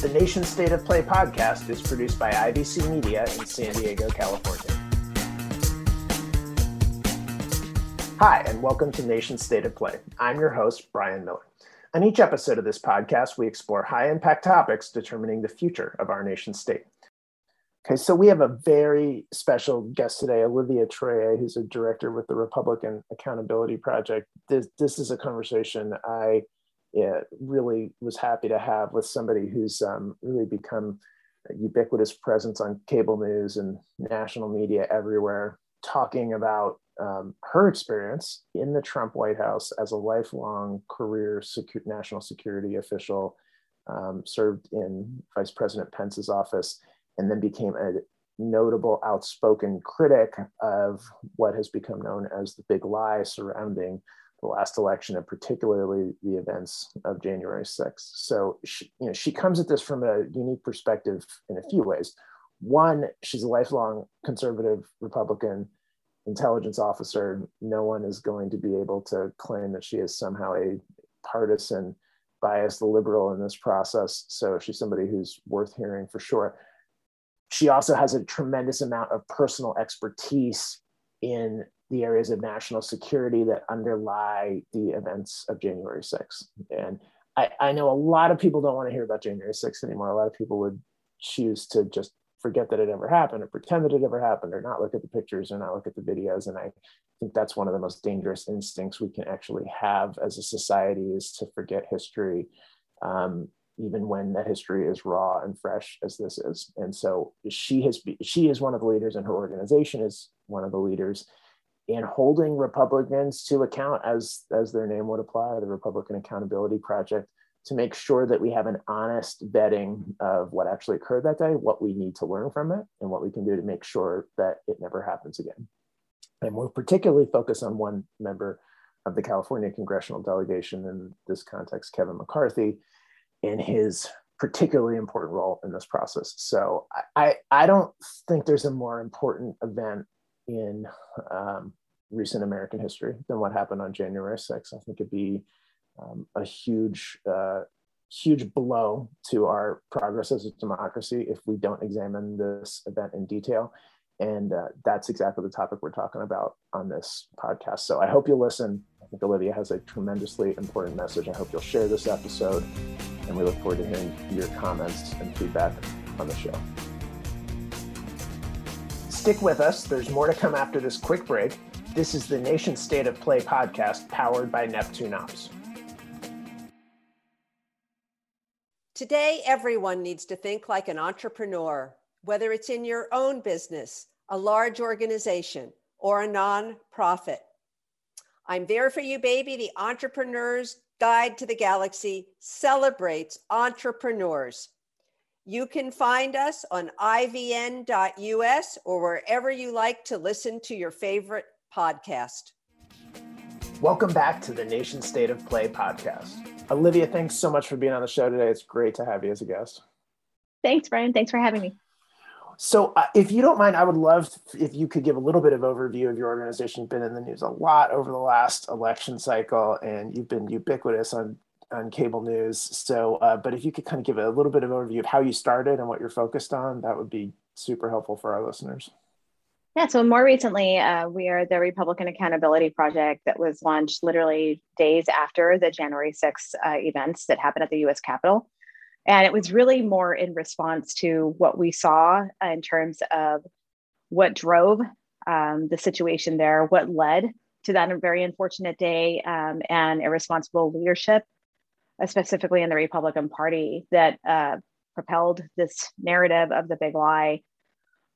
The Nation State of Play podcast is produced by IVC Media in San Diego, California. Hi, and welcome to Nation State of Play. I'm your host, Bryan Miller. On each episode of this podcast, we explore high impact topics determining the future of our nation state. Okay, so we have a very special guest today, Olivia Troye, who's a director with the Republican Accountability Project. This, this is a conversation I yeah, really was happy to have with somebody who's um, really become a ubiquitous presence on cable news and national media everywhere, talking about um, her experience in the Trump White House as a lifelong career secu- national security official, um, served in Vice President Pence's office, and then became a notable outspoken critic of what has become known as the big lie surrounding the last election and particularly the events of January 6th. So she, you know, she comes at this from a unique perspective in a few ways. One, she's a lifelong conservative Republican intelligence officer. No one is going to be able to claim that she is somehow a partisan biased liberal in this process. So she's somebody who's worth hearing for sure. She also has a tremendous amount of personal expertise in the areas of national security that underlie the events of January 6th. And I, I know a lot of people don't want to hear about January 6th anymore. A lot of people would choose to just forget that it ever happened or pretend that it ever happened or not look at the pictures or not look at the videos. And I think that's one of the most dangerous instincts we can actually have as a society is to forget history, um, even when that history is raw and fresh as this is. And so she has, she is one of the leaders in her organization is one of the leaders in holding Republicans to account as, as their name would apply, the Republican Accountability Project, to make sure that we have an honest vetting of what actually occurred that day, what we need to learn from it, and what we can do to make sure that it never happens again. And we're particularly focused on one member of the California congressional delegation in this context, Kevin McCarthy, in his particularly important role in this process. So I, I don't think there's a more important event in um, recent American history than what happened on January 6th. I think it'd be um, a huge, uh, huge blow to our progress as a democracy if we don't examine this event in detail. And uh, that's exactly the topic we're talking about on this podcast. So I hope you'll listen. I think Olivia has a tremendously important message. I hope you'll share this episode. And we look forward to hearing your comments and feedback on the show. Stick with us. There's more to come after this quick break. This is the Nation State of Play podcast powered by Neptune Ops. Today, everyone needs to think like an entrepreneur, whether it's in your own business, a large organization, or a nonprofit. I'm there for you, baby. The Entrepreneur's Guide to the Galaxy celebrates entrepreneurs. You can find us on ivn.us or wherever you like to listen to your favorite podcast. Welcome back to the Nation State of Play podcast. Olivia, thanks so much for being on the show today. It's great to have you as a guest. Thanks, Bryan. Thanks for having me. So, uh, if you don't mind, I would love if you could give a little bit of overview of your organization. You've been in the news a lot over the last election cycle, and you've been ubiquitous on on cable news. So, uh, but if you could kind of give a little bit of overview of how you started and what you're focused on, that would be super helpful for our listeners. Yeah, so more recently, uh, we are the Republican Accountability Project that was launched literally days after the January 6th uh, events that happened at the US Capitol. And it was really more in response to what we saw in terms of what drove um, the situation there, what led to that very unfortunate day, um, and irresponsible leadership specifically in the Republican Party, that uh, propelled this narrative of the big lie.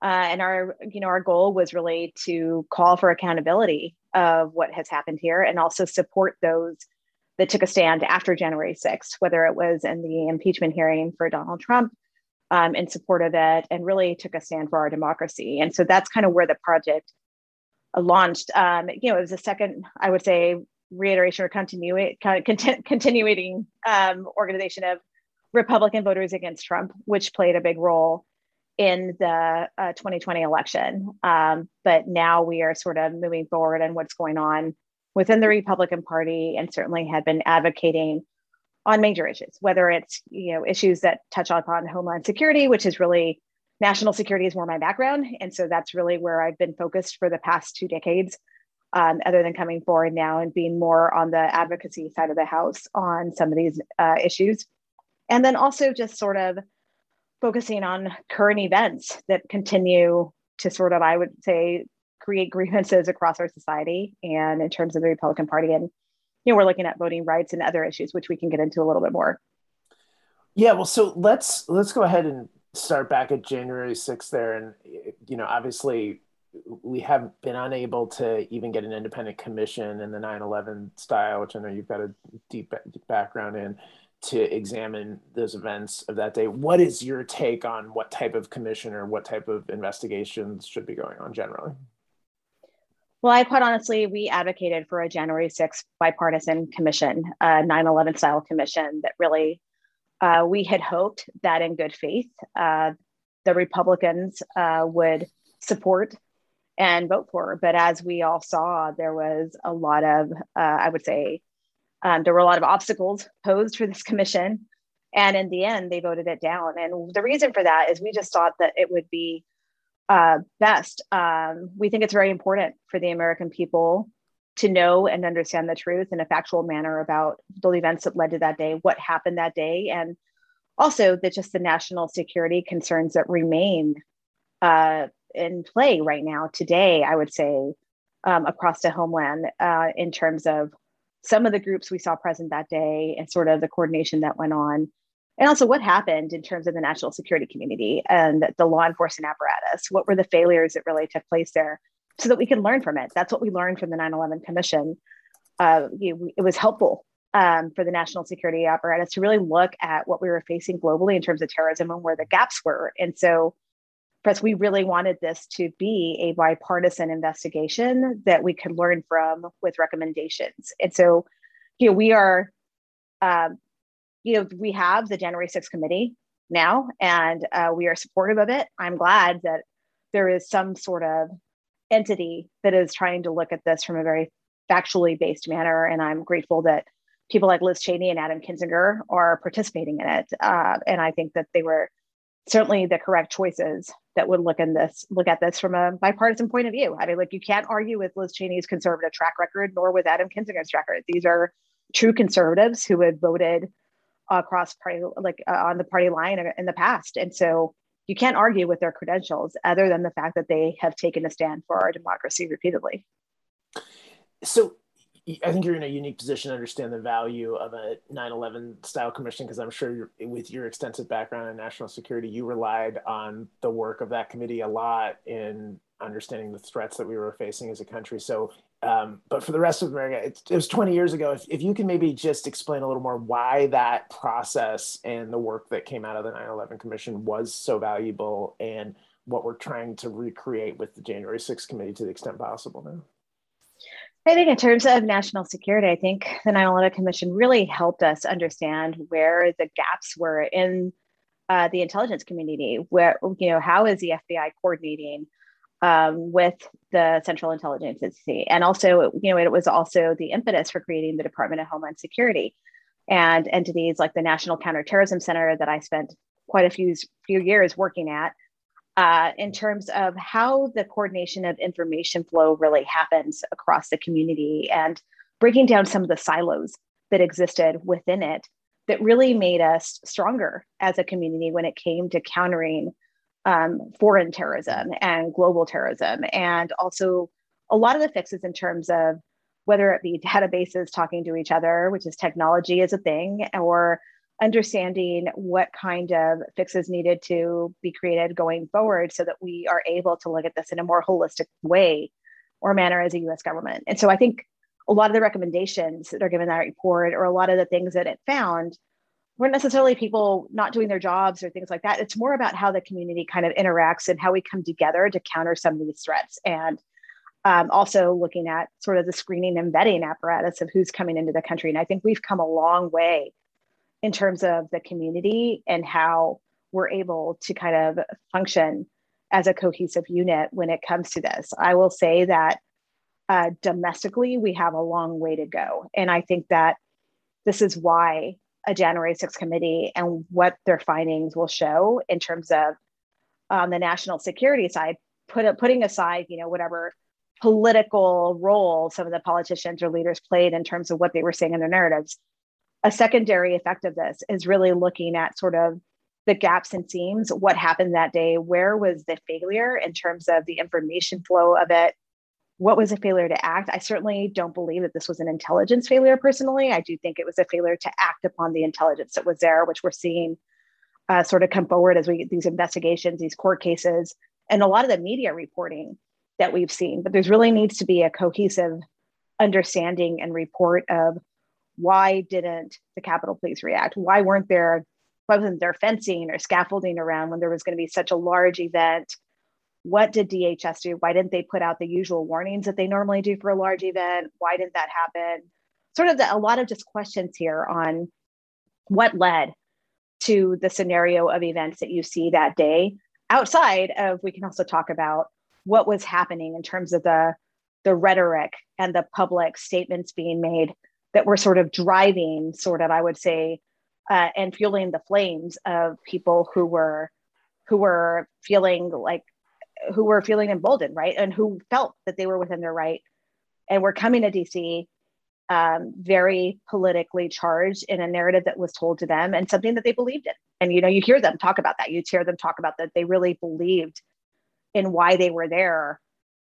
Uh, and our, you know, our goal was really to call for accountability of what has happened here, and also support those that took a stand after January 6th, whether it was in the impeachment hearing for Donald Trump um, in support of it, and really took a stand for our democracy. And so that's kind of where the project uh, launched. Um, you know, it was a second, I would say, reiteration or continuing continuing um, organization of Republican voters against Trump, which played a big role in the uh, 2020 election. Um, but now we are sort of moving forward and what's going on within the Republican Party, and certainly had been advocating on major issues, whether it's you know issues that touch upon homeland security, which is really national security is more my background, and so that's really where I've been focused for the past two decades. Um, other than coming forward now and being more on the advocacy side of the house on some of these uh, issues, and then also just sort of focusing on current events that continue to sort of, I would say, create grievances across our society and in terms of the Republican Party and you know, we're looking at voting rights and other issues, which we can get into a little bit more. Yeah, well, so let's let's go ahead and start back at January 6th there. And, you know, obviously we have been unable to even get an independent commission in the 9-11 style, which I know you've got a deep, background in, to examine those events of that day. What is your take on what type of commission or what type of investigations should be going on generally? Well, I quite honestly, we advocated for a January 6th bipartisan commission, a 9 11 style commission that really, uh, we had hoped that in good faith, uh, the Republicans uh, would support and vote for. But as we all saw, there was a lot of, uh, I would say, um, there were a lot of obstacles posed for this commission. And in the end, they voted it down. And the reason for that is we just thought that it would be uh, best. Um, we think it's very important for the American people to know and understand the truth in a factual manner about the events that led to that day, what happened that day, and also that just the national security concerns that remain uh, in play right now today, I would say, um, across the homeland uh, in terms of some of the groups we saw present that day and sort of the coordination that went on and also what happened in terms of the national security community and the law enforcement apparatus. What were the failures that really took place there so that we can learn from it? That's what we learned from the 9-11 commission. Uh, it was helpful um, for the national security apparatus to really look at what we were facing globally in terms of terrorism and where the gaps were. And so us we really wanted this to be a bipartisan investigation that we could learn from with recommendations and so you know we are um, you know, we have the January 6th committee now, and uh, we are supportive of it. I'm glad that there is some sort of entity that is trying to look at this from a very factually based manner. And I'm grateful that people like Liz Cheney and Adam Kinzinger are participating in it. Uh, and I think that they were certainly the correct choices that would look in this look at this from a bipartisan point of view. I mean, like you can't argue with Liz Cheney's conservative track record, nor with Adam Kinzinger's record. These are true conservatives who have voted across party like uh, on the party line in the past and so you can't argue with their credentials other than the fact that they have taken a stand for our democracy repeatedly so I think you're in a unique position to understand the value of a 9/11 style commission because I'm sure with your extensive background in national security, you relied on the work of that committee a lot in understanding the threats that we were facing as a country. So um, but for the rest of America, it, it was 20 years ago. If, if you can maybe just explain a little more why that process and the work that came out of the 9 11 Commission was so valuable and what we're trying to recreate with the January 6th committee to the extent possible now. I think, in terms of national security, I think the 9 11 Commission really helped us understand where the gaps were in uh, the intelligence community. Where, you know, how is the FBI coordinating? um, with the Central Intelligence Agency. And also, you know, it was also the impetus for creating the Department of Homeland Security and entities like the National Counterterrorism Center that I spent quite a few, few years working at. Uh, in terms of how the coordination of information flow really happens across the community and breaking down some of the silos that existed within it that really made us stronger as a community when it came to countering um, foreign terrorism and global terrorism, and also a lot of the fixes in terms of whether it be databases talking to each other, which is technology is a thing, or understanding what kind of fixes needed to be created going forward so that we are able to look at this in a more holistic way or manner as a US government. And so I think a lot of the recommendations that are given that report or a lot of the things that it found weren't necessarily people not doing their jobs or things like that. It's more about how the community kind of interacts and how we come together to counter some of these threats. And um, also looking at sort of the screening and vetting apparatus of who's coming into the country. And I think we've come a long way in terms of the community and how we're able to kind of function as a cohesive unit when it comes to this. I will say that uh, domestically, we have a long way to go. And I think that this is why a January 6th committee and what their findings will show in terms of um, the national security side, put, putting aside, you know, whatever political role some of the politicians or leaders played in terms of what they were saying in their narratives. A secondary effect of this is really looking at sort of the gaps and seams, what happened that day, where was the failure in terms of the information flow of it, what was a failure to act? I certainly don't believe that this was an intelligence failure personally. I do think it was a failure to act upon the intelligence that was there, which we're seeing uh, sort of come forward as we get these investigations, these court cases, and a lot of the media reporting that we've seen. But there's really needs to be a cohesive understanding and report of why didn't the Capitol Police react? Why weren't there, why wasn't there fencing or scaffolding around when there was going to be such a large event? What did DHS do? Why didn't they put out the usual warnings that they normally do for a large event? Why didn't that happen? Sort of the, a lot of just questions here on what led to the scenario of events that you see that day outside of we can also talk about what was happening in terms of the the rhetoric and the public statements being made that were sort of driving sort of i would say uh, and fueling the flames of people who were who were feeling like who were feeling emboldened right and who felt that they were within their right and were coming to dc um, very politically charged in a narrative that was told to them and something that they believed in. And you know, you hear them talk about that. You hear them talk about that they really believed in why they were there.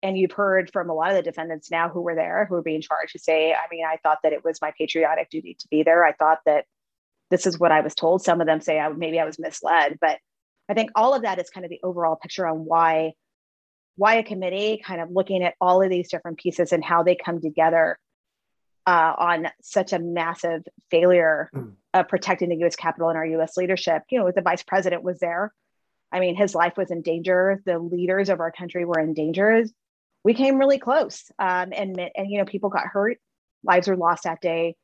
And you've heard from a lot of the defendants now who were there, who were being charged, to say, I mean, I thought that it was my patriotic duty to be there. I thought that this is what I was told. Some of them say I, maybe I was misled, but I think all of that is kind of the overall picture on why why a committee kind of looking at all of these different pieces and how they come together uh, on such a massive failure mm. of protecting the U.S. Capitol and our U.S. leadership. You know, the vice president was there. I mean, his life was in danger. The leaders of our country were in danger. We came really close, um, and and you know, people got hurt. Lives were lost that day.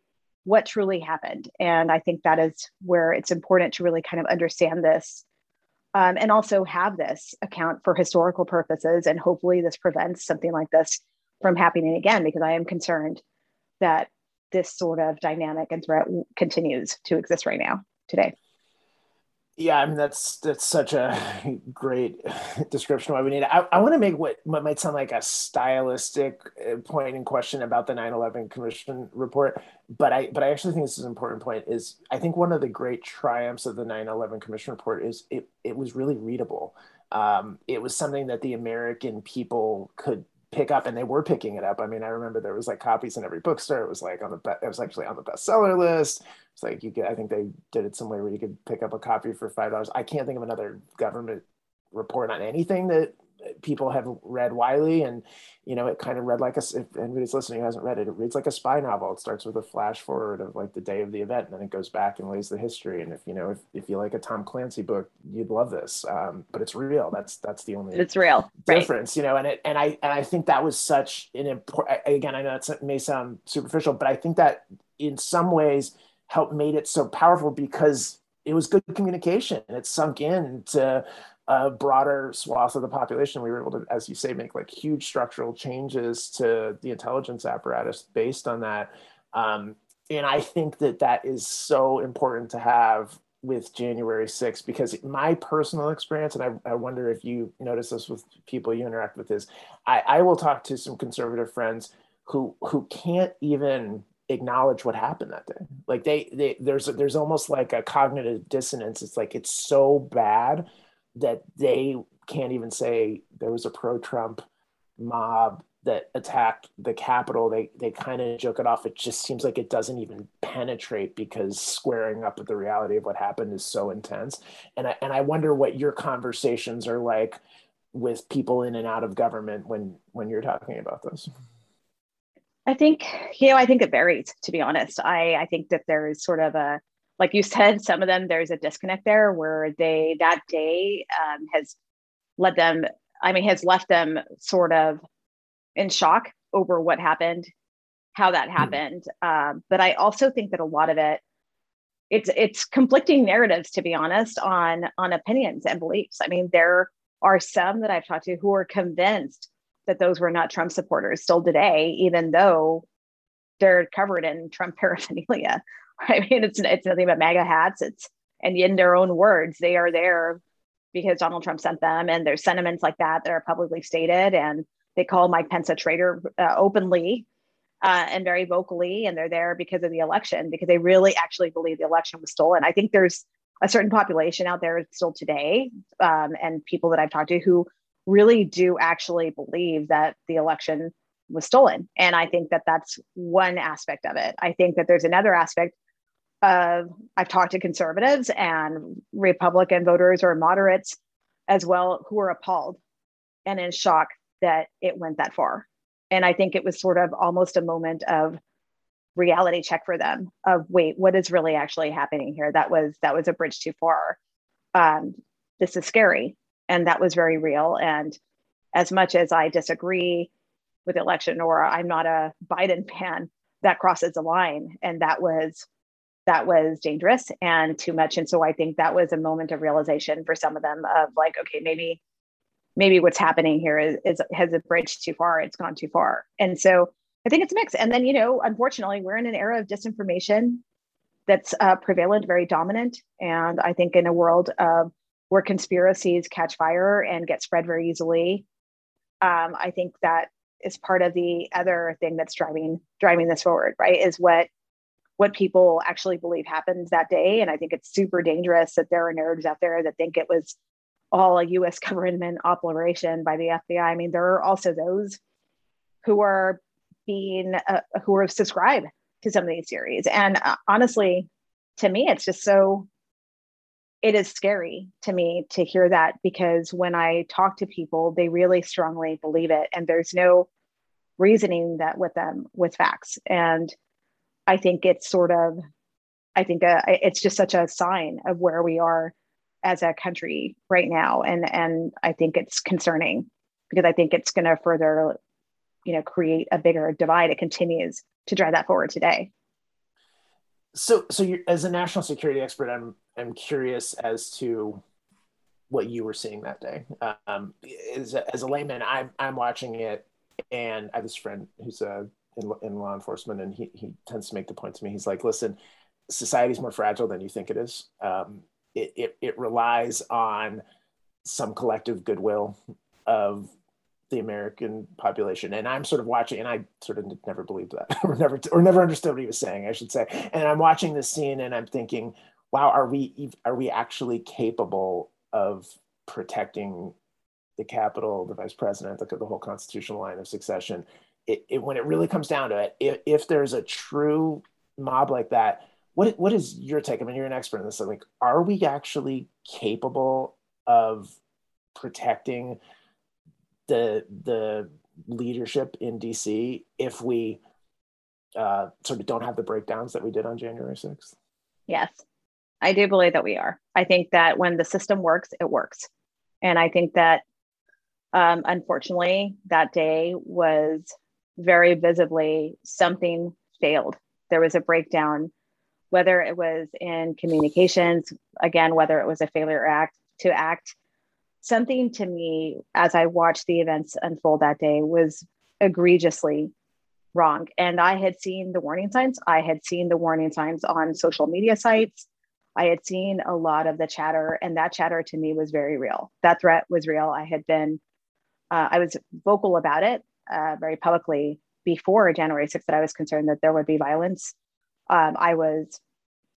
What truly happened? And I think that is where it's important to really kind of understand this, um, and also have this account for historical purposes. And hopefully, this prevents something like this from happening again. Because I am concerned that this sort of dynamic and threat continues to exist right now today yeah i mean that's that's such a great description of why we need. It. i, I want to make what, what might sound like a stylistic uh, point in question about the 9-11 commission report but i but i actually think this is an important point is i think one of the great triumphs of the 9-11 commission report is it, it was really readable. Um, it was something that the american people could pick up and they were picking it up. I mean i remember there was like copies in every bookstore. It was like on the it was actually on the bestseller list it's like you could i think they did it some way where you could pick up a copy for five dollars i can't think of another government report on anything that people have read Wiley, and you know it kind of read like a. If anybody's listening who hasn't read it, it reads like a spy novel. It starts with a flash forward of like the day of the event, and then it goes back and lays the history. And if you know if, if you like a Tom Clancy book, you'd love this. Um, but it's real. That's that's the only. It's real difference, right. you know. And it and I and I think that was such an important. Again, I know that may sound superficial, but I think that in some ways helped made it so powerful because it was good communication and it sunk in to a broader swath of the population, we were able to, as you say, make like huge structural changes to the intelligence apparatus based on that. Um, and I think that that is so important to have with January 6th because my personal experience, and I, I wonder if you notice this with people you interact with, is I, I will talk to some conservative friends who who can't even acknowledge what happened that day. Like they, they there's there's almost like a cognitive dissonance. It's like it's so bad that they can't even say there was a pro-Trump mob that attacked the Capitol. They they kind of joke it off. It just seems like it doesn't even penetrate because squaring up with the reality of what happened is so intense. And I and I wonder what your conversations are like with people in and out of government when when you're talking about this. I think you know I think it varies. To be honest, I I think that there is sort of a like you said, some of them there's a disconnect there where they that day um, has led them. I mean, has left them sort of in shock over what happened, how that hmm. happened. Mm. Um, but I also think that a lot of it, it's it's conflicting narratives to be honest on on opinions and beliefs. I mean, there are some that I've talked to who are convinced that those were not Trump supporters still today, even though they're covered in Trump paraphernalia. I mean, it's it's nothing but MAGA hats. It's and in their own words, they are there because Donald Trump sent them, and there's sentiments like that that are publicly stated, and they call Mike Pence a traitor uh, openly uh, and very vocally, and they're there because of the election because they really actually believe the election was stolen. I think there's a certain population out there still today, um, and people that I've talked to who really do actually believe that the election was stolen. And I think that that's one aspect of it. I think that there's another aspect of I've talked to conservatives and Republican voters or moderates as well who are appalled and in shock that it went that far. And I think it was sort of almost a moment of reality check for them of wait, what is really actually happening here? That was that was a bridge too far. Um, this is scary, and that was very real. And as much as I disagree with the election, or I'm not a Biden fan, that crosses a line, and that was that was dangerous and too much. And so I think that was a moment of realization for some of them of like, okay, maybe, maybe what's happening here is, is has a bridge too far. It's gone too far. And so I think it's mixed. And then, you know, unfortunately, we're in an era of disinformation that's uh, prevalent, very dominant. And I think in a world of where conspiracies catch fire and get spread very easily, um, I think that is part of the other thing that's driving driving this forward. Right? Is what what people actually believe happened that day. And I think it's super dangerous that there are nerds out there that think it was all a US government operation by the FBI. I mean, there are also those who are being, uh, who are subscribed to some of these series. And uh, honestly, to me, it's just so, it is scary to me to hear that because when I talk to people, they really strongly believe it. And there's no reasoning that with them with facts. And I think it's sort of, I think uh, it's just such a sign of where we are as a country right now, and and I think it's concerning because I think it's going to further, you know, create a bigger divide. It continues to drive that forward today. So, so you as a national security expert, I'm I'm curious as to what you were seeing that day. Um, as, a, as a layman, I'm I'm watching it, and I have this friend who's a in, in law enforcement, and he, he tends to make the point to me. He's like, listen, society's more fragile than you think it is. Um, it, it, it relies on some collective goodwill of the American population. And I'm sort of watching, and I sort of never believed that, or never, or never understood what he was saying, I should say. And I'm watching this scene, and I'm thinking, wow, are we are we actually capable of protecting the capital, the vice president, the, the whole constitutional line of succession? it, it, when it really comes down to it, if, if there's a true mob like that, what what is your take? I mean, you're an expert in this. Like, are we actually capable of protecting the the leadership in DC if we uh, sort of don't have the breakdowns that we did on January 6th? Yes, I do believe that we are. I think that when the system works, it works. And I think that um, unfortunately, that day was very visibly something failed. There was a breakdown, whether it was in communications, again, whether it was a failure act to act. Something to me, as I watched the events unfold that day, was egregiously wrong. And I had seen the warning signs. I had seen the warning signs on social media sites. I had seen a lot of the chatter, and that chatter to me was very real. That threat was real. I had been, uh, I was vocal about it uh, very publicly before January 6th that I was concerned that there would be violence. Um, I was,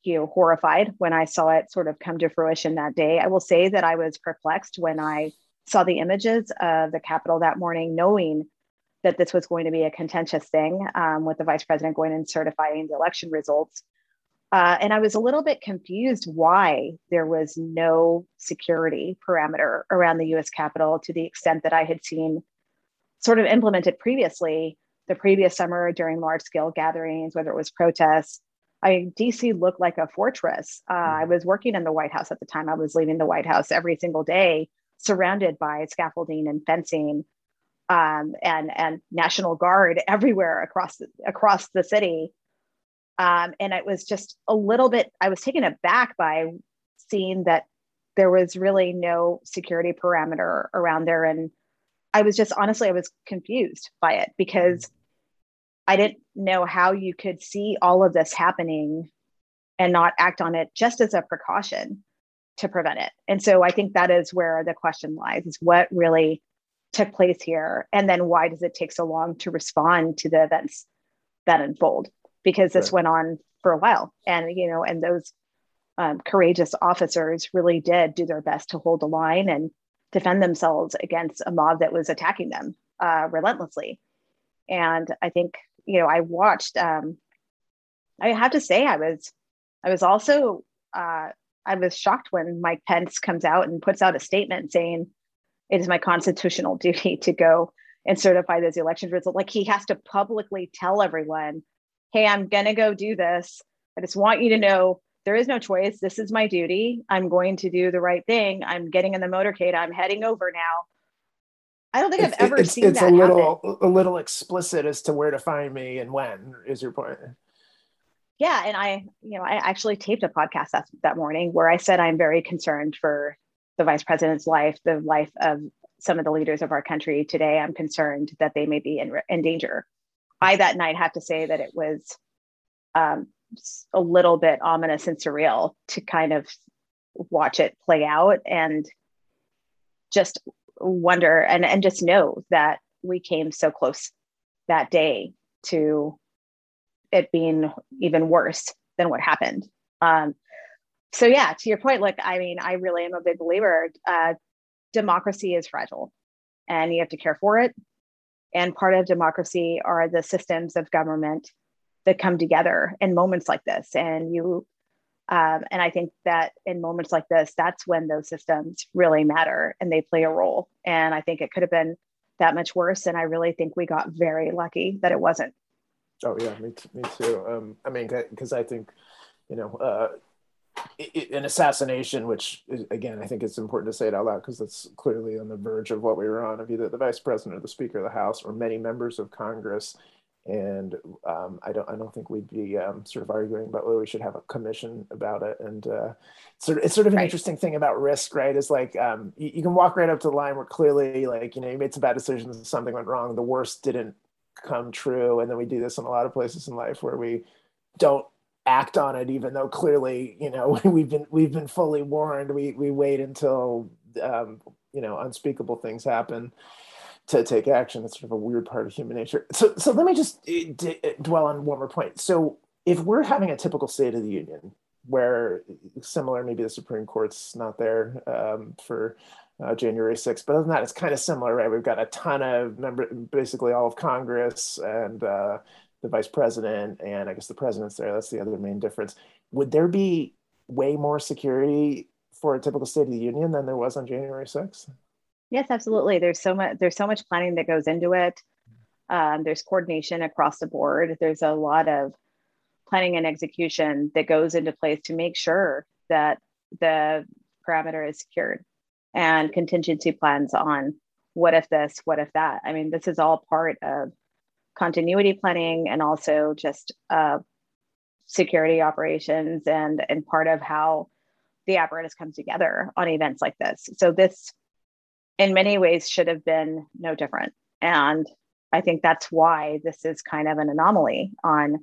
you know, horrified when I saw it sort of come to fruition that day. I will say that I was perplexed when I saw the images of the Capitol that morning, knowing that this was going to be a contentious thing um, with the vice president going and certifying the election results. Uh, and I was a little bit confused why there was no security parameter around the US Capitol to the extent that I had seen sort of implemented previously the previous summer during large scale gatherings, whether it was protests. I mean, DC looked like a fortress. Uh, I mm-hmm. was working in the White House at the time. I was leaving the White House every single day, surrounded by scaffolding and fencing, um, and and National Guard everywhere across the, across the city. Um, and it was just a little bit. I was taken aback by seeing that there was really no security parameter around there, and I was just honestly, I was confused by it because I didn't know how you could see all of this happening and not act on it just as a precaution to prevent it. And so I think that is where the question lies is what really took place here and then why does it take so long to respond to the events that unfold because this right. went on for a while and you know and those um, courageous officers really did do their best to hold the line and defend themselves against a mob that was attacking them uh, relentlessly and i think you know i watched um, i have to say i was i was also uh, i was shocked when mike pence comes out and puts out a statement saying it is my constitutional duty to go and certify those election results. Like he has to publicly tell everyone, hey, I'm to go do this. I just want you to know there is no choice. This is my duty. I'm going to do the right thing. I'm getting in the motorcade. I'm heading over now. I don't think it's, I've ever it's, seen it's that a little happen. a little explicit as to where to find me and when is your point. Yeah, and I, you know, I actually taped a podcast that, that morning where I said I'm very concerned for the vice president's life, the life of some of the leaders of our country today, I'm concerned that they may be in, in danger. I that night have to say that it was um, a little bit ominous and surreal to kind of watch it play out and just wonder and, and just know that we came so close that day to it being even worse than what happened. Um, so yeah to your point like i mean i really am a big believer uh, democracy is fragile and you have to care for it and part of democracy are the systems of government that come together in moments like this and you um, and i think that in moments like this that's when those systems really matter and they play a role. And i think it could have been that much worse. And i really think we got very lucky that it wasn't. Oh yeah. Me, t- me too. Um, i mean because i think you know uh, an assassination, which is, again, I think it's important to say it out loud because it's clearly on the verge of what we were on of either the vice president or the speaker of the house or many members of Congress. And um, I don't, I don't think we'd be um, sort of arguing about whether we should have a commission about it. And uh, sort of, it's sort of an right. interesting thing about risk, right? Is like um, you, you, can walk right up to the line where clearly, like you know, you made some bad decisions, something went wrong, the worst didn't come true, and then we do this in a lot of places in life where we don't act on it even though clearly you know we've been we've been fully warned we we wait until um, you know unspeakable things happen to take action that's sort of a weird part of human nature so so let me just eh, d- eh, dwell on one more point so if we're having a typical state of the union where similar maybe the supreme court's not there um, for uh, January 6th. But other than that, it's kind of similar, right? We've got a ton of member, basically all of Congress and uh, the vice president and I guess the president's there. That's the other main difference. Would there be way more security for a typical State of the Union than there was on January 6th? Yes, absolutely. There's so much. There's so much planning that goes into it. Um, there's coordination across the board. There's a lot of planning and execution that goes into place to make sure that the parameter is secured and contingency plans on what if this, what if that. I mean, this is all part of continuity planning and also just uh, security operations and and part of how the apparatus comes together on events like this. So this, in many ways, should have been no different. And I think that's why this is kind of an anomaly on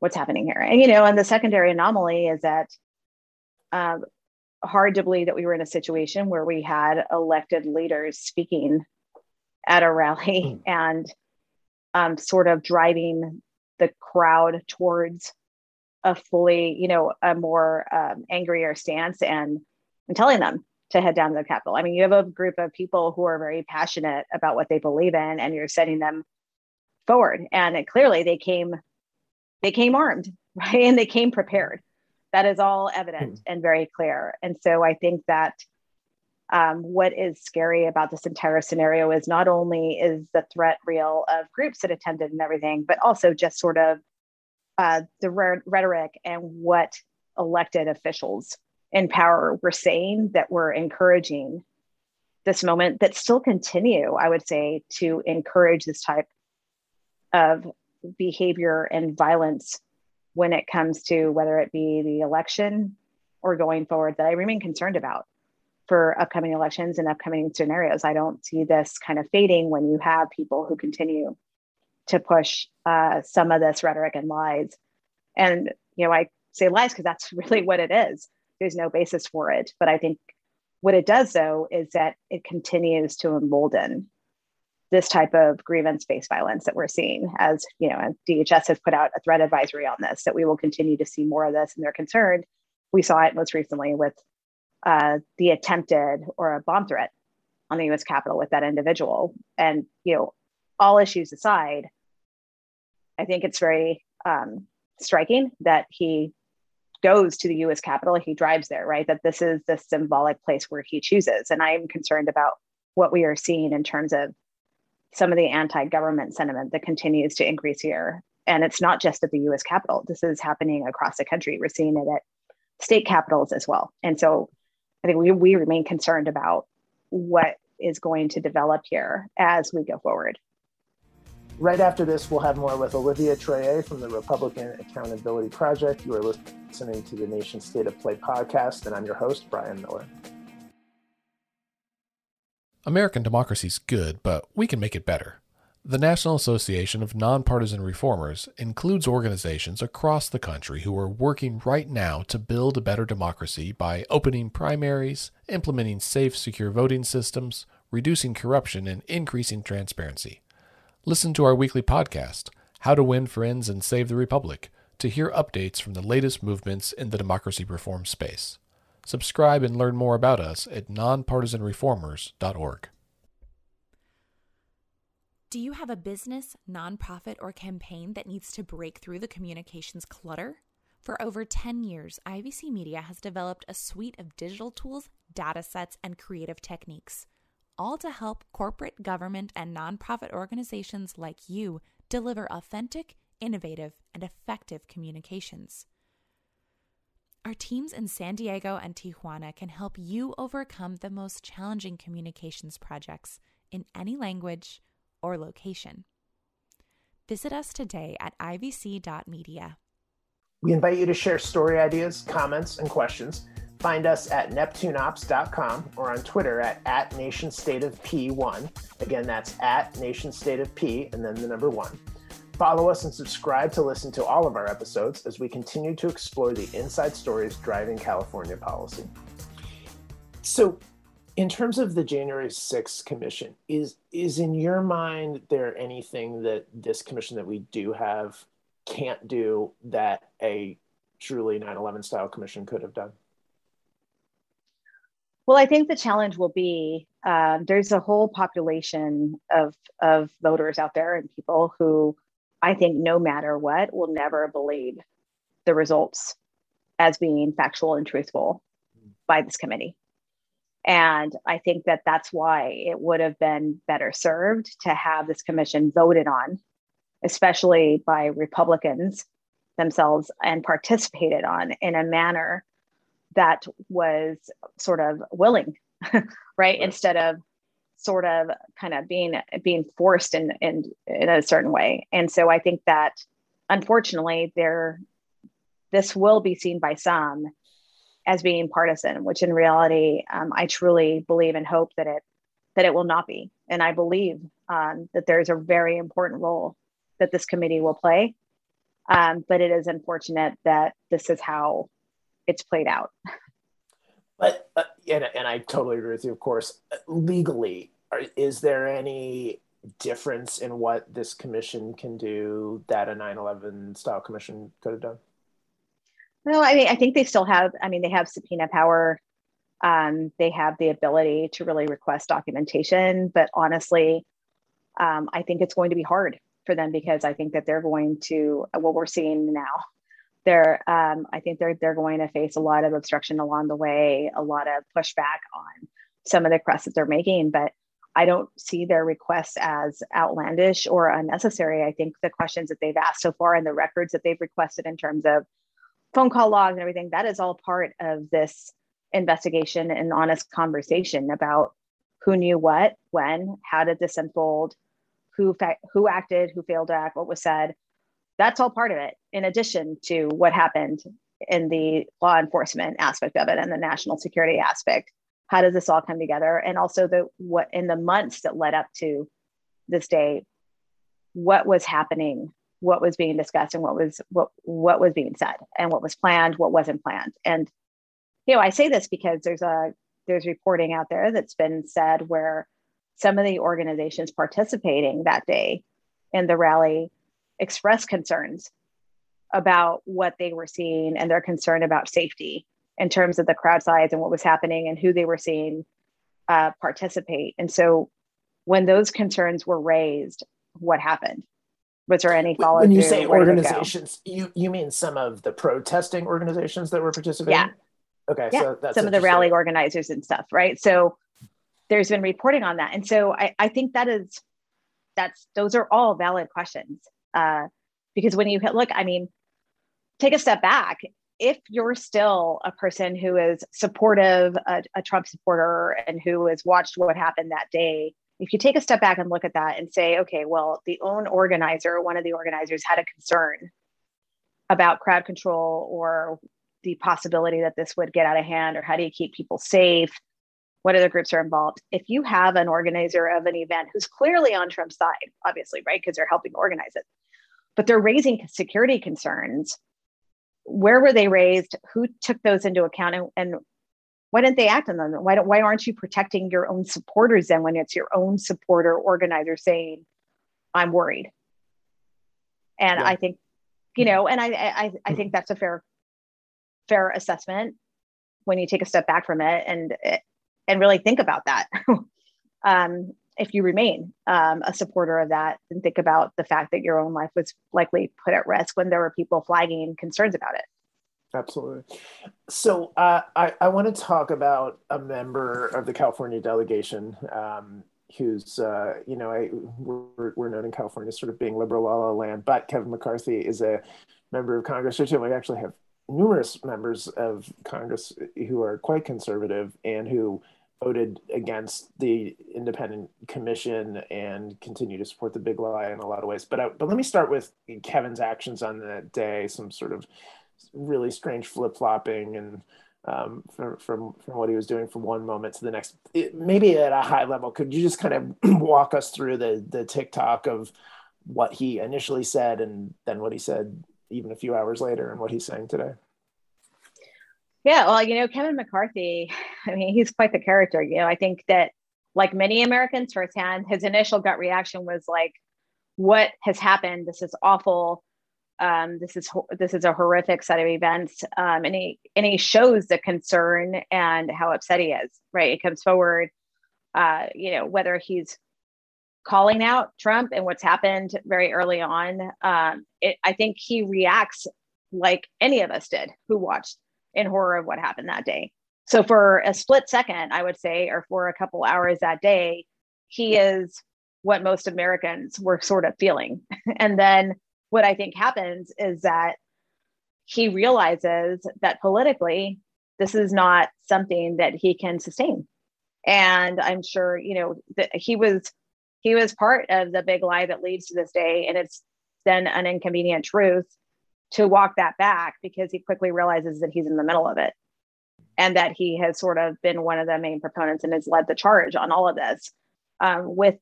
what's happening here. And you know, and the secondary anomaly is that uh, hard to believe that we were in a situation where we had elected leaders speaking at a rally mm. and um, sort of driving the crowd towards a fully, you know, a more um, angrier stance and, and telling them to head down to the Capitol. I mean, you have a group of people who are very passionate about what they believe in, and you're setting them forward. And it, clearly, they came, they came armed, right, and they came prepared. That is all evident mm. and very clear. And so I think that um, what is scary about this entire scenario is not only is the threat real of groups that attended and everything, but also just sort of uh, the rhetoric and what elected officials in power we're saying that we're encouraging this moment that still continue, I would say, to encourage this type of behavior and violence when it comes to whether it be the election or going forward that I remain concerned about for upcoming elections and upcoming scenarios. I don't see this kind of fading when you have people who continue to push uh, some of this rhetoric and lies. And you know, I say lies because that's really what it is. There's no basis for it. But I think what it does, though, is that it continues to embolden this type of grievance-based violence that we're seeing. As you know, DHS has put out a threat advisory on this that we will continue to see more of this, and they're concerned. We saw it most recently with uh, the attempted or a bomb threat on the U.S. Capitol with that individual. And you know, all issues aside, I think it's very um, striking that he goes to the US Capitol, he drives there, right? That this is the symbolic place where he chooses. And I am concerned about what we are seeing in terms of some of the anti government sentiment that continues to increase here. And it's not just at the US Capitol, this is happening across the country. We're seeing it at state capitals as well. And so I think we, we remain concerned about what is going to develop here as we go forward. Right after this, we'll have more with Olivia Troye from the Republican Accountability Project. You are listening to the Nation State of Play podcast, and I'm your host, Bryan Miller. American democracy is good, but we can make it better. The National Association of Nonpartisan Reformers includes organizations across the country who are working right now to build a better democracy by opening primaries, implementing safe, secure voting systems, reducing corruption, and increasing transparency. Listen to our weekly podcast, How to Win Friends and Save the Republic, to hear updates from the latest movements in the democracy reform space. Subscribe and learn more about us at nonpartisanreformers.org. Do you have a business, nonprofit, or campaign that needs to break through the communications clutter? For over 10 years, IVC Media has developed a suite of digital tools, data sets, and creative techniques all to help corporate, government, and nonprofit organizations like you deliver authentic, innovative, and effective communications. Our teams in San Diego and Tijuana can help you overcome the most challenging communications projects in any language or location. Visit us today at ivc.media. We invite you to share story ideas, comments, and questions Find us at neptuneops.com or on Twitter at, at nationstateofp1. Again, that's at nationstateofp and then the number one. Follow us and subscribe to listen to all of our episodes as we continue to explore the inside stories driving California policy. So, in terms of the January 6th commission, is is in your mind there anything that this commission that we do have can't do that a truly 9/11 style commission could have done? Well, I think the challenge will be um, there's a whole population of, of voters out there and people who I think no matter what will never believe the results as being factual and truthful by this committee. And I think that that's why it would have been better served to have this commission voted on, especially by Republicans themselves, and participated on in a manner that was sort of willing, right? right? Instead of sort of kind of being being forced in, in in a certain way. And so I think that unfortunately there this will be seen by some as being partisan, which in reality um, I truly believe and hope that it that it will not be. And I believe um, that there's a very important role that this committee will play. Um, but it is unfortunate that this is how it's played out. But uh, and, and I totally agree with you. Of course, legally, are, is there any difference in what this commission can do that a 9/11 style commission could have done? No, I mean I think they still have. I mean they have subpoena power. Um, they have the ability to really request documentation, but honestly, um, I think it's going to be hard for them because I think that they're going to what we're seeing now they're um, I think they're they're going to face a lot of obstruction along the way, a lot of pushback on some of the requests that they're making, but I don't see their requests as outlandish or unnecessary. I think the questions that they've asked so far and the records that they've requested in terms of phone call logs and everything, that is all part of this investigation and honest conversation about who knew what, when, how did this unfold, who fa- who acted, who failed to act, what was said, that's all part of it in addition to what happened in the law enforcement aspect of it and the national security aspect how does this all come together and also the what in the months that led up to this day what was happening what was being discussed and what was what what was being said and what was planned, what wasn't planned. And you know, I say this because there's a there's reporting out there that's been said where some of the organizations participating that day in the rally expressed concerns about what they were seeing and their concern about safety in terms of the crowd size and what was happening and who they were seeing uh, participate. And so when those concerns were raised, what happened? Was there any follow? When you say organizations, you you mean some of the protesting organizations that were participating? Yeah. Okay. Yeah. So some of the rally organizers and stuff, right? So there's been reporting on that, and so I, I think that is that's those are all valid questions uh, because when you look, I mean, take a step back. If you're still a person who is supportive, a, a Trump supporter, and who has watched what happened that day, if you take a step back and look at that and say, okay, well, the own organizer, one of the organizers had a concern about crowd control or the possibility that this would get out of hand, or how do you keep people safe? What other groups are involved? If you have an organizer of an event who's clearly on Trump's side, obviously, right, because they're helping organize it, but they're raising security concerns, where were they raised? Who took those into account? And, and why didn't they act on them? Why don't why aren't you protecting your own supporters then when it's your own supporter organizer saying, I'm worried? And yeah. I think, you mm-hmm. know, and I, I I think mm-hmm. that's a fair fair assessment when you take a step back from it and eh, and really think about that. um, if you remain um, a supporter of that and think about the fact that your own life was likely put at risk when there were people flagging concerns about it. Absolutely. So uh, I, I want to talk about a member of the California delegation um, who's, uh, you know, I, we're, we're known in California as sort of being liberal la la land, but Kevin McCarthy is a member of Congress. or two. We actually have numerous members of Congress who are quite conservative and who voted against the independent commission and continue to support the big lie in a lot of ways. But I, but let me start with Kevin's actions on that day. Some sort of really strange flip flopping and um, from, from from what he was doing from one moment to the next. It, maybe at a high level, could you just kind of walk us through the the tick-tock of what he initially said and then what he said even a few hours later and what he's saying today? Yeah, well, you know, Kevin McCarthy, I mean, he's quite the character. You know, I think that like many Americans firsthand, his initial gut reaction was like, what has happened? This is awful um, this is this is a horrific set of events, um, and he and he shows the concern and how upset he is. Right, he comes forward, uh, you know, whether he's calling out Trump and what's happened very early on. Um, it, I think he reacts like any of us did who watched in horror of what happened that day. So for a split second, I would say, or for a couple hours that day, he is what most Americans were sort of feeling, and then what I think happens is that he realizes that politically, this is not something that he can sustain. And I'm sure, you know, that he was he was part of the big lie that leads to this day. And it's then an inconvenient truth to walk that back because he quickly realizes that he's in the middle of it and that he has sort of been one of the main proponents and has led the charge on all of this um, with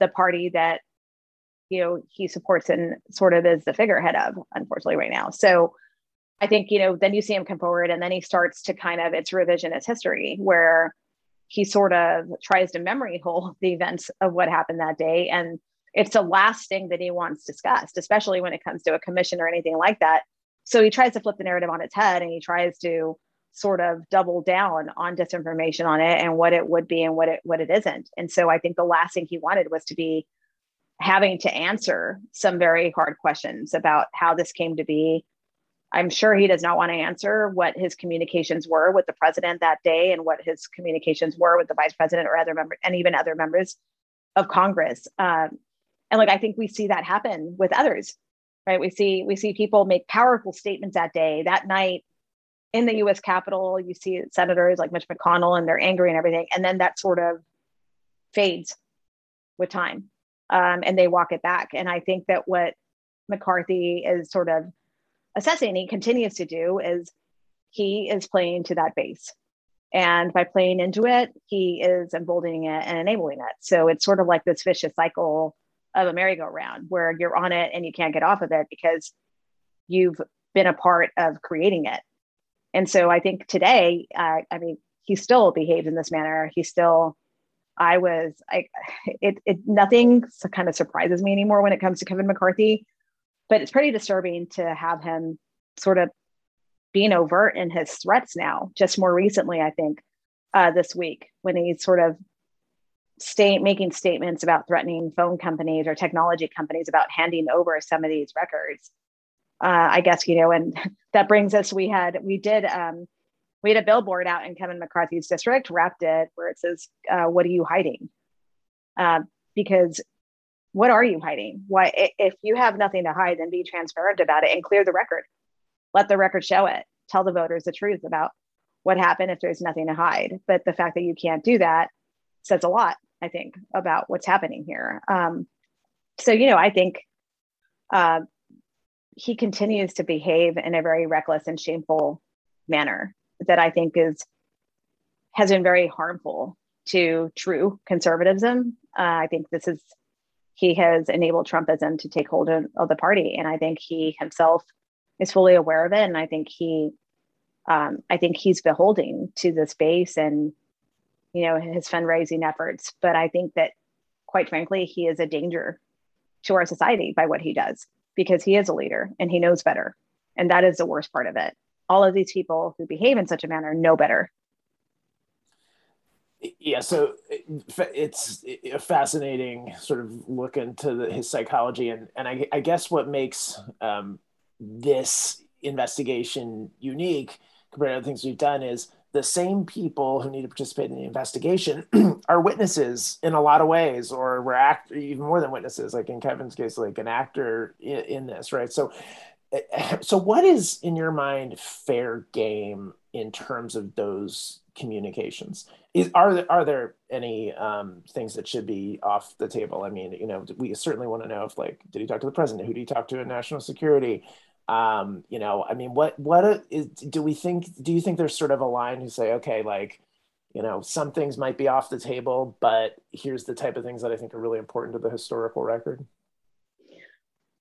the party that you know he supports and sort of is the figurehead of unfortunately right now. So i think you know then you see him come forward and then he starts to kind of it's revisionist history where he sort of tries to memory hole the events of what happened that day. And it's the last thing that he wants discussed especially when it comes to a commission or anything like that so he tries to flip the narrative on its head and he tries to sort of double down on disinformation on it and what it would be and what it what it isn't and so i think the last thing he wanted was to be having to answer some very hard questions about how this came to be. I'm sure he does not want to answer what his communications were with the president that day and what his communications were with the vice president or other members and even other members of Congress. Um, and like I think we see that happen with others, right? We see we see people make powerful statements that day, that night in the U.S. Capitol. You see senators like Mitch McConnell and they're angry and everything, and then that sort of fades with time um, and they walk it back. And I think that what McCarthy is sort of assessing, he continues to do, is he is playing to that base. And by playing into it, he is emboldening it and enabling it. So it's sort of like this vicious cycle of a merry-go-round where you're on it and you can't get off of it because you've been a part of creating it. And so I think today, uh, I mean, he still behaved in this manner. He still, I was, I, it, it, nothing kind of surprises me anymore when it comes to Kevin McCarthy, but it's pretty disturbing to have him sort of being overt in his threats now. Just more recently, I think, uh, this week when he's sort of state making statements about threatening phone companies or technology companies about handing over some of these records. Uh, I guess you know, and that brings us. We had we did um, we had a billboard out in Kevin McCarthy's district, wrapped it where it says, uh, "What are you hiding?" Uh, because what are you hiding? Why, if you have nothing to hide, then be transparent about it and clear the record. Let the record show it. Tell the voters the truth about what happened if there's nothing to hide. But the fact that you can't do that says a lot, I think, about what's happening here. Um, so, you know, I think uh, he continues to behave in a very reckless and shameful manner that I think is has been very harmful to true conservatism. Uh, I think this is he has enabled Trumpism to take hold of, of, the party, and I think he himself is fully aware of it. And I think he um, I think he's beholding to this base and you know his fundraising efforts. But I think that, quite frankly, he is a danger to our society by what he does because he is a leader and he knows better, and that is the worst part of it. All of these people who behave in such a manner know better. Yeah, so it's a fascinating sort of look into the, his psychology, and and I, I guess what makes um, this investigation unique compared to other things we've done is the same people who need to participate in the investigation are witnesses in a lot of ways, or we're act even more than witnesses, like in Kevin's case, like an actor in, in this, right? So, so what is in your mind fair game in terms of those communications? Is, are there, are there any um, things that should be off the table? I mean, you know, we certainly want to know if like, did he talk to the president? Who did he talk to in national security? Um, you know i mean what what is, do we think do you think there's sort of a line who say okay like you know some things might be off the table but here's the type of things that i think are really important to the historical record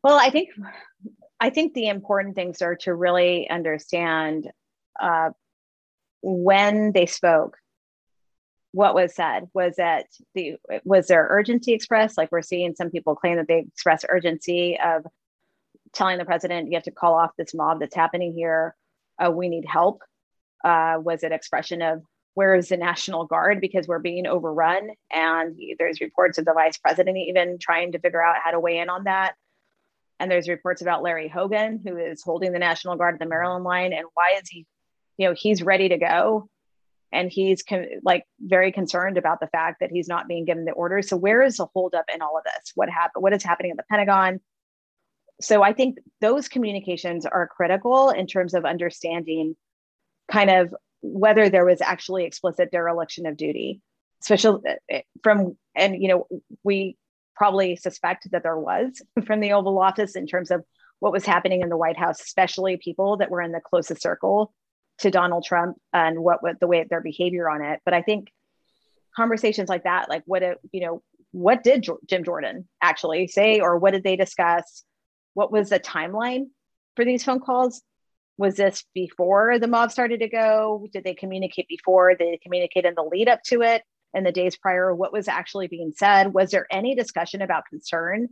well i think i think the important things are to really understand uh, when they spoke what was said. Was that the was there urgency expressed? Like we're seeing some people claim that they express urgency of telling the president, you have to call off this mob that's happening here. Uh, we need help. Uh, was it expression of where is the National Guard because we're being overrun? And there's reports of the vice president even trying to figure out how to weigh in on that. And there's reports about Larry Hogan, who is holding the National Guard at the Maryland line. And why is he, you know, he's ready to go. And he's con- like very concerned about the fact that he's not being given the orders. So where is the holdup in all of this? What happened? What is happening at the Pentagon? So I think those communications are critical in terms of understanding kind of whether there was actually explicit dereliction of duty, especially eh, from, and, you know, we probably suspect that there was from the Oval Office in terms of what was happening in the White House, especially people that were in the closest circle to Donald Trump and what, what the way their behavior on it. But I think conversations like that, like what, it, you know, what did Jim Jordan actually say, or what did they discuss? What was the timeline for these phone calls? Was this before the mob started to go? Did they communicate before? Did they communicate in the lead up to it and the days prior? What was actually being said? Was there any discussion about concern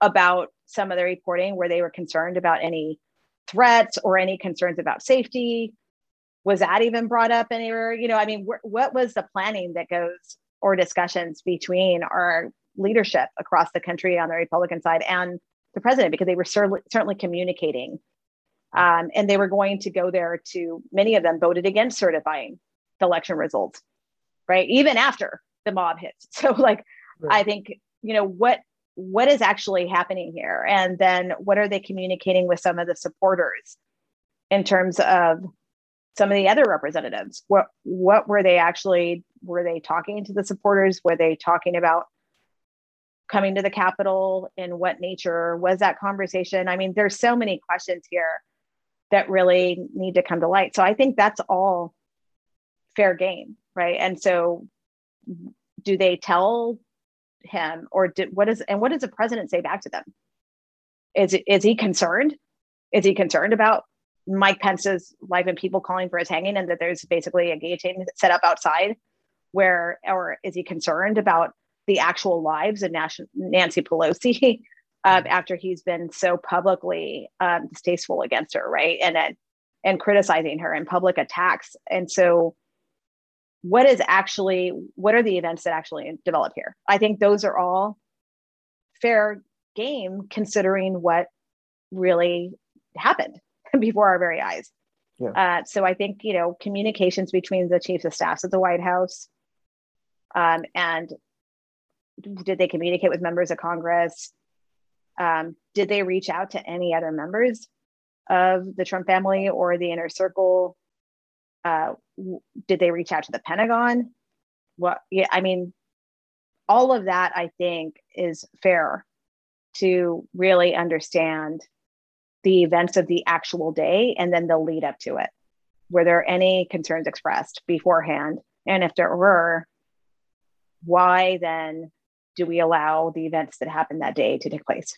about some of the reporting where they were concerned about any threats or any concerns about safety? Was that even brought up anywhere? You know, I mean, wh- what was the planning that goes or discussions between our leadership across the country on the Republican side and the president because they were certainly, certainly communicating. Um, and they were going to go there to, many of them voted against certifying the election results, right? Even after the mob hits. So, like, right. I think, you know, what what is actually happening here and then what are they communicating with some of the supporters in terms of some of the other representatives what what were they actually were they talking to the supporters were they talking about coming to the Capitol in what nature was that conversation? I mean, there's so many questions here that really need to come to light. So I think that's all fair game, right? And so do they tell him or did what is and what does the president say back to them is is he concerned is he concerned about mike pence's life and people calling for his hanging and that there's basically a guillotine set up outside where or is he concerned about the actual lives of nancy pelosi um, after he's been so publicly um, distasteful against her right? And then and criticizing her and public attacks. And so what is actually what are the events that actually develop here? I think those are all fair game considering what really happened before our very eyes. Yeah. Uh, so i think you know communications between the chiefs of staffs at the white house um, and did they communicate with members of congress um, did they reach out to any other members of the trump family or the inner circle uh, did they reach out to the Pentagon? What? Yeah, I mean, all of that I think is fair to really understand the events of the actual day and then the lead up to it. Were there any concerns expressed beforehand? And if there were, why then do we allow the events that happened that day to take place?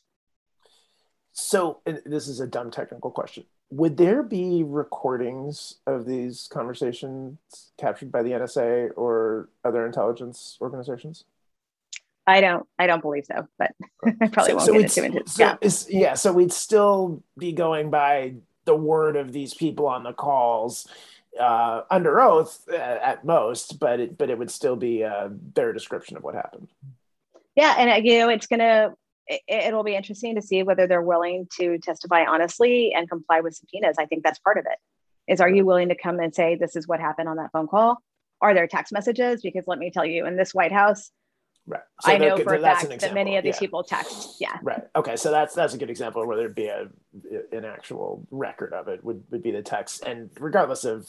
So, this is a dumb technical question would there be recordings of these conversations captured by the NSA or other intelligence organizations? I don't. I don't believe so, but I probably so, won't so get into it. So yeah. yeah. So we'd still be going by the word of these people on the calls uh, under oath uh, at most, but it, but it would still be a better description of what happened. Yeah, and uh, you know, it's gonna it, will be interesting to see whether they're willing to testify honestly and comply with subpoenas. I think that's part of it. Is are you willing to come and say this is what happened on that phone call? Are there text messages? Because let me tell you, in this White House, Right. So I know for a fact that many of these yeah. people text. Yeah. Right. Okay. So that's that's a good example where there'd be a an actual record of it would would be the text, and regardless of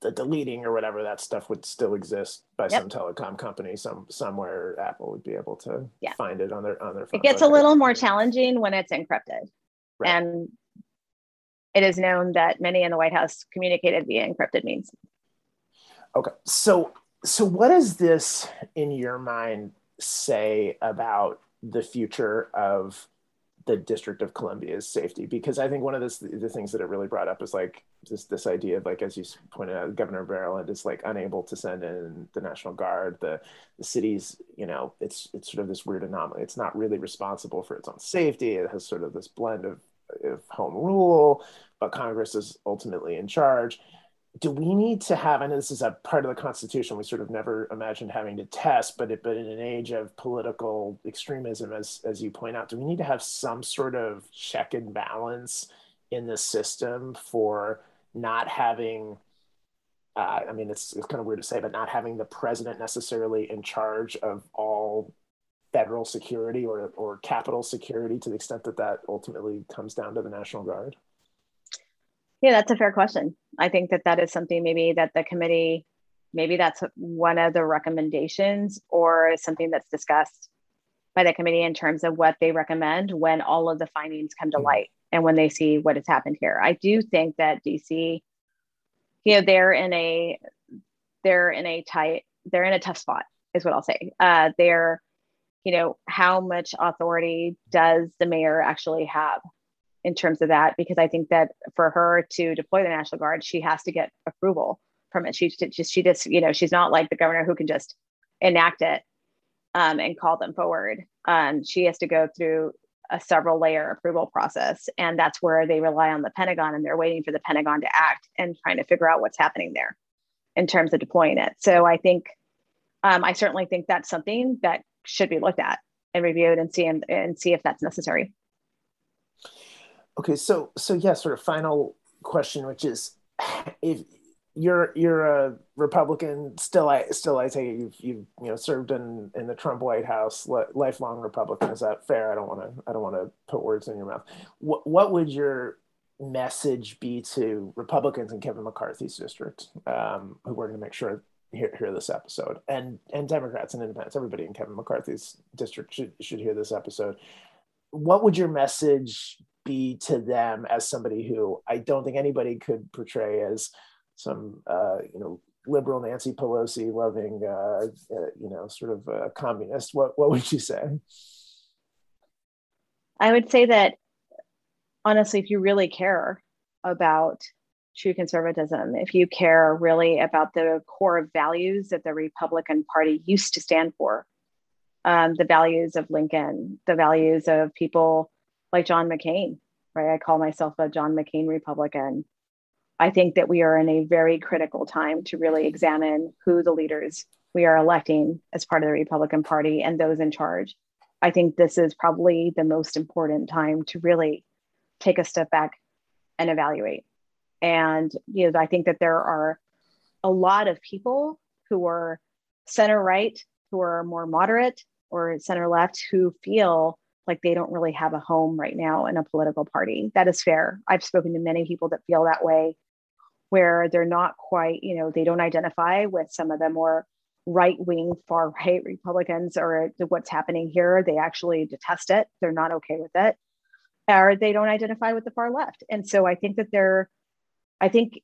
the deleting or whatever that stuff would still exist by yep. some telecom company some somewhere apple would be able to yeah. find it on their on their phone it gets a little more challenging when it's encrypted right. and it is known that many in the white house communicated via encrypted means okay so so what does this in your mind say about the future of the District of Columbia's safety because I think one of this, the things that it really brought up is like this this idea of like as you pointed out, Governor Maryland is like unable to send in the National Guard. The the city's you know it's it's sort of this weird anomaly. It's not really responsible for its own safety. It has sort of this blend of, of home rule, but Congress is ultimately in charge do we need to have, and this is a part of the Constitution we sort of never imagined having to test, but it, but in an age of political extremism, as as you point out, do we need to have some sort of check and balance in the system for not having? Uh, I mean, it's, it's kind of weird to say, but not having the president necessarily in charge of all federal security or or capital security to the extent that that ultimately comes down to the National Guard. Yeah, that's a fair question. I think that that is something maybe that the committee, maybe that's one of the recommendations or something that's discussed by the committee in terms of what they recommend when all of the findings come to hmm. light and when they see what has happened here. I do think that DC, you know, they're in a they're in a tight they're in a tough spot is what I'll say. Uh, they're you know how much authority does the mayor actually have in terms of that because I think that for her to deploy the National Guard, she has to get approval from it. She just she just you know she's not like the governor who can just enact it um, and call them forward. Um, she has to go through a several layer approval process, and that's where they rely on the Pentagon and they're waiting for the Pentagon to act and trying to figure out what's happening there in terms of deploying it. So I think um, I certainly think that's something that should be looked at and reviewed and see and, and see if that's necessary. Okay, so so yeah, sort of final question, which is, if you're you're a Republican, still I still I take it you've you've you know served in in the Trump White House, lifelong Republican. Is that fair? I don't want to I don't want to put words in your mouth. What what would your message be to Republicans in Kevin McCarthy's district um, who are going to make sure hear, hear this episode and and Democrats and independents, everybody in Kevin McCarthy's district should should hear this episode. What would your message be to them as somebody who I don't think anybody could portray as some uh, you know liberal Nancy Pelosi loving uh, uh, you know sort of a communist, what what would you say? I would say that honestly, if you really care about true conservatism, if you care really about the core values that the Republican Party used to stand for, um, the values of Lincoln, the values of people like John McCain, right? I call myself a John McCain Republican. I think that we are in a very critical time to really examine who the leaders we are electing as part of the Republican Party and those in charge. I think this is probably the most important time to really take a step back and evaluate. And you know, I think that there are a lot of people who are center right, who are more moderate, or center left who feel like they don't really have a home right now in a political party. That is fair. I've spoken to many people that feel that way, where they're not quite, you know, they don't identify with some of the more right wing, far right Republicans or what's happening here. They actually detest it. They're not okay with it. Or they don't identify with the far left. And so I think that they're, I think,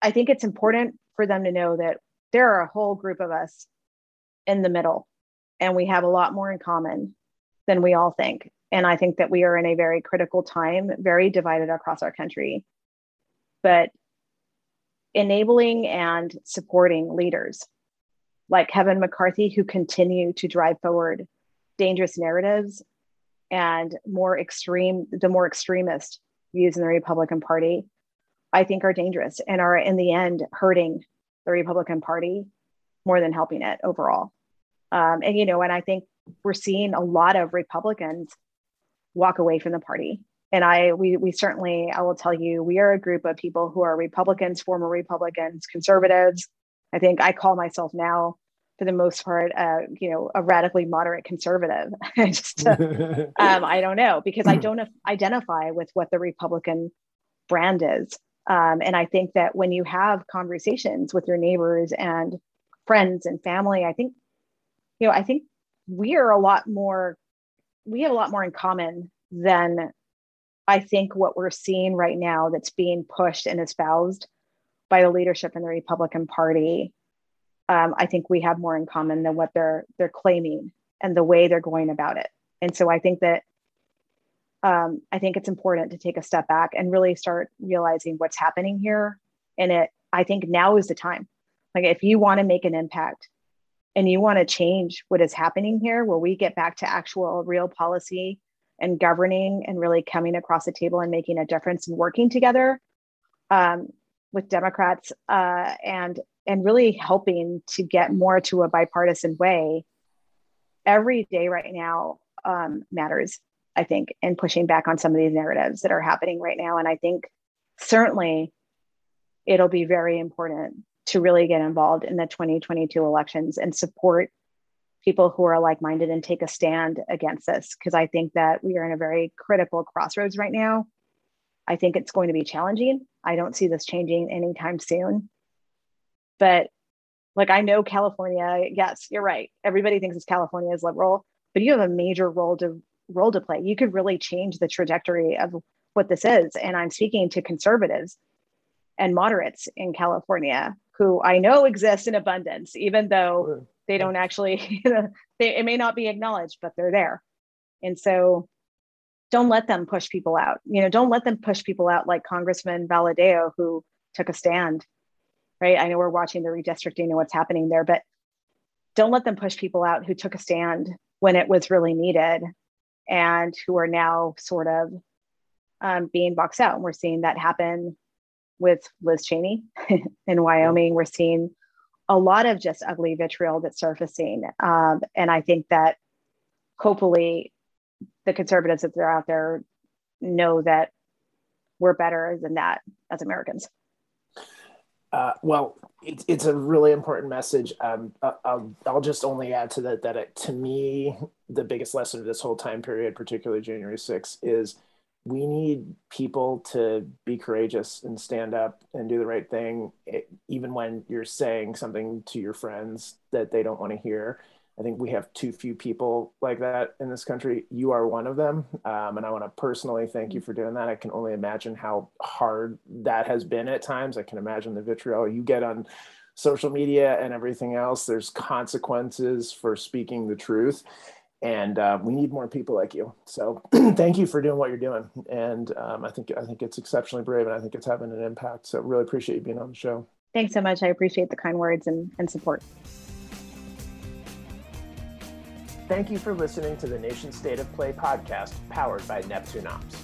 I think it's important for them to know that there are a whole group of us in the middle and we have a lot more in common than we all think. And I think that we are in a very critical time, very divided across our country. But enabling and supporting leaders like Kevin McCarthy, who continue to drive forward dangerous narratives and more extreme, the more extremist views in the Republican Party, I think are dangerous and are in the end hurting the Republican Party more than helping it overall. Um, and you know, and I think we're seeing a lot of Republicans walk away from the party. And I, we, we certainly, I will tell you, we are a group of people who are Republicans, former Republicans, conservatives. I think I call myself now, for the most part, uh, you know, a radically moderate conservative. I just, uh, um, I don't know because I don't identify with what the Republican brand is. Um, and I think that when you have conversations with your neighbors and friends and family, I think you know, I think we are a lot more, we have a lot more in common than I think what we're seeing right now that's being pushed and espoused by the leadership in the Republican Party. Um, I think we have more in common than what they're they're claiming and the way they're going about it. And so I think that um, I think it's important to take a step back and really start realizing what's happening here. And it, I think now is the time. Like if you want to make an impact, and you want to change what is happening here, where we get back to actual real policy and governing and really coming across the table and making a difference and working together um, with Democrats uh, and and really helping to get more to a bipartisan way. Every day right now um, matters, I think, in pushing back on some of these narratives that are happening right now. And I think certainly it'll be very important to really get involved in the 2022 elections and support people who are like minded and take a stand against this. Because I think that we are in a very critical crossroads right now. I think it's going to be challenging. I don't see this changing anytime soon. But like I know California, yes, you're right. Everybody thinks it's California is liberal, but you have a major role to role to play. You could really change the trajectory of what this is. And I'm speaking to conservatives and moderates in California who I know exist in abundance, even though they don't actually, you know, they, it may not be acknowledged, but they're there. And so don't let them push people out. You know, don't let them push people out like Congressman Valadao, who took a stand, right? I know we're watching the redistricting and what's happening there, but don't let them push people out who took a stand when it was really needed and who are now sort of um, being boxed out. And we're seeing that happen with Liz Cheney in Wyoming. We're seeing a lot of just ugly vitriol that's surfacing. Um, and I think that hopefully the conservatives that are out there know that we're better than that as Americans. Uh, well, it's, it's a really important message. Um, I'll, I'll just only add to that that it, to me, the biggest lesson of this whole time period, particularly January 6th, is we need people to be courageous and stand up and do the right thing, it, even when you're saying something to your friends that they don't want to hear. I think we have too few people like that in this country. You are one of them. Um, and I want to personally thank you for doing that. I can only imagine how hard that has been at times. I can imagine the vitriol you get on social media and everything else. There's consequences for speaking the truth. And uh, we need more people like you. So thank you for doing what you're doing. And um, I think I think it's exceptionally brave, and I think it's having an impact. So really appreciate you being on the show. Thanks so much. I appreciate the kind words and, and support. Thank you for listening to the Nation State of Play podcast powered by Neptune Ops.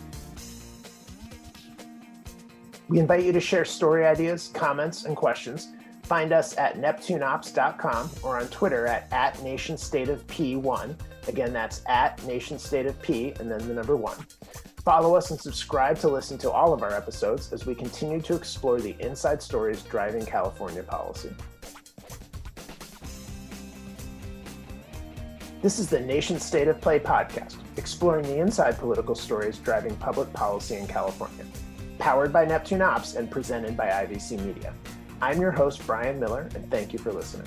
We invite you to share story ideas, comments, and questions. Find us at neptuneops.com or on Twitter at, at nationstateofp1. Again, that's at Nation State of P and then the number one. Follow us and subscribe to listen to all of our episodes as we continue to explore the inside stories driving California policy. This is the Nation State of Play podcast, exploring the inside political stories driving public policy in California. Powered by Neptune Ops and presented by IVC Media. I'm your host, Bryan Miller, and thank you for listening.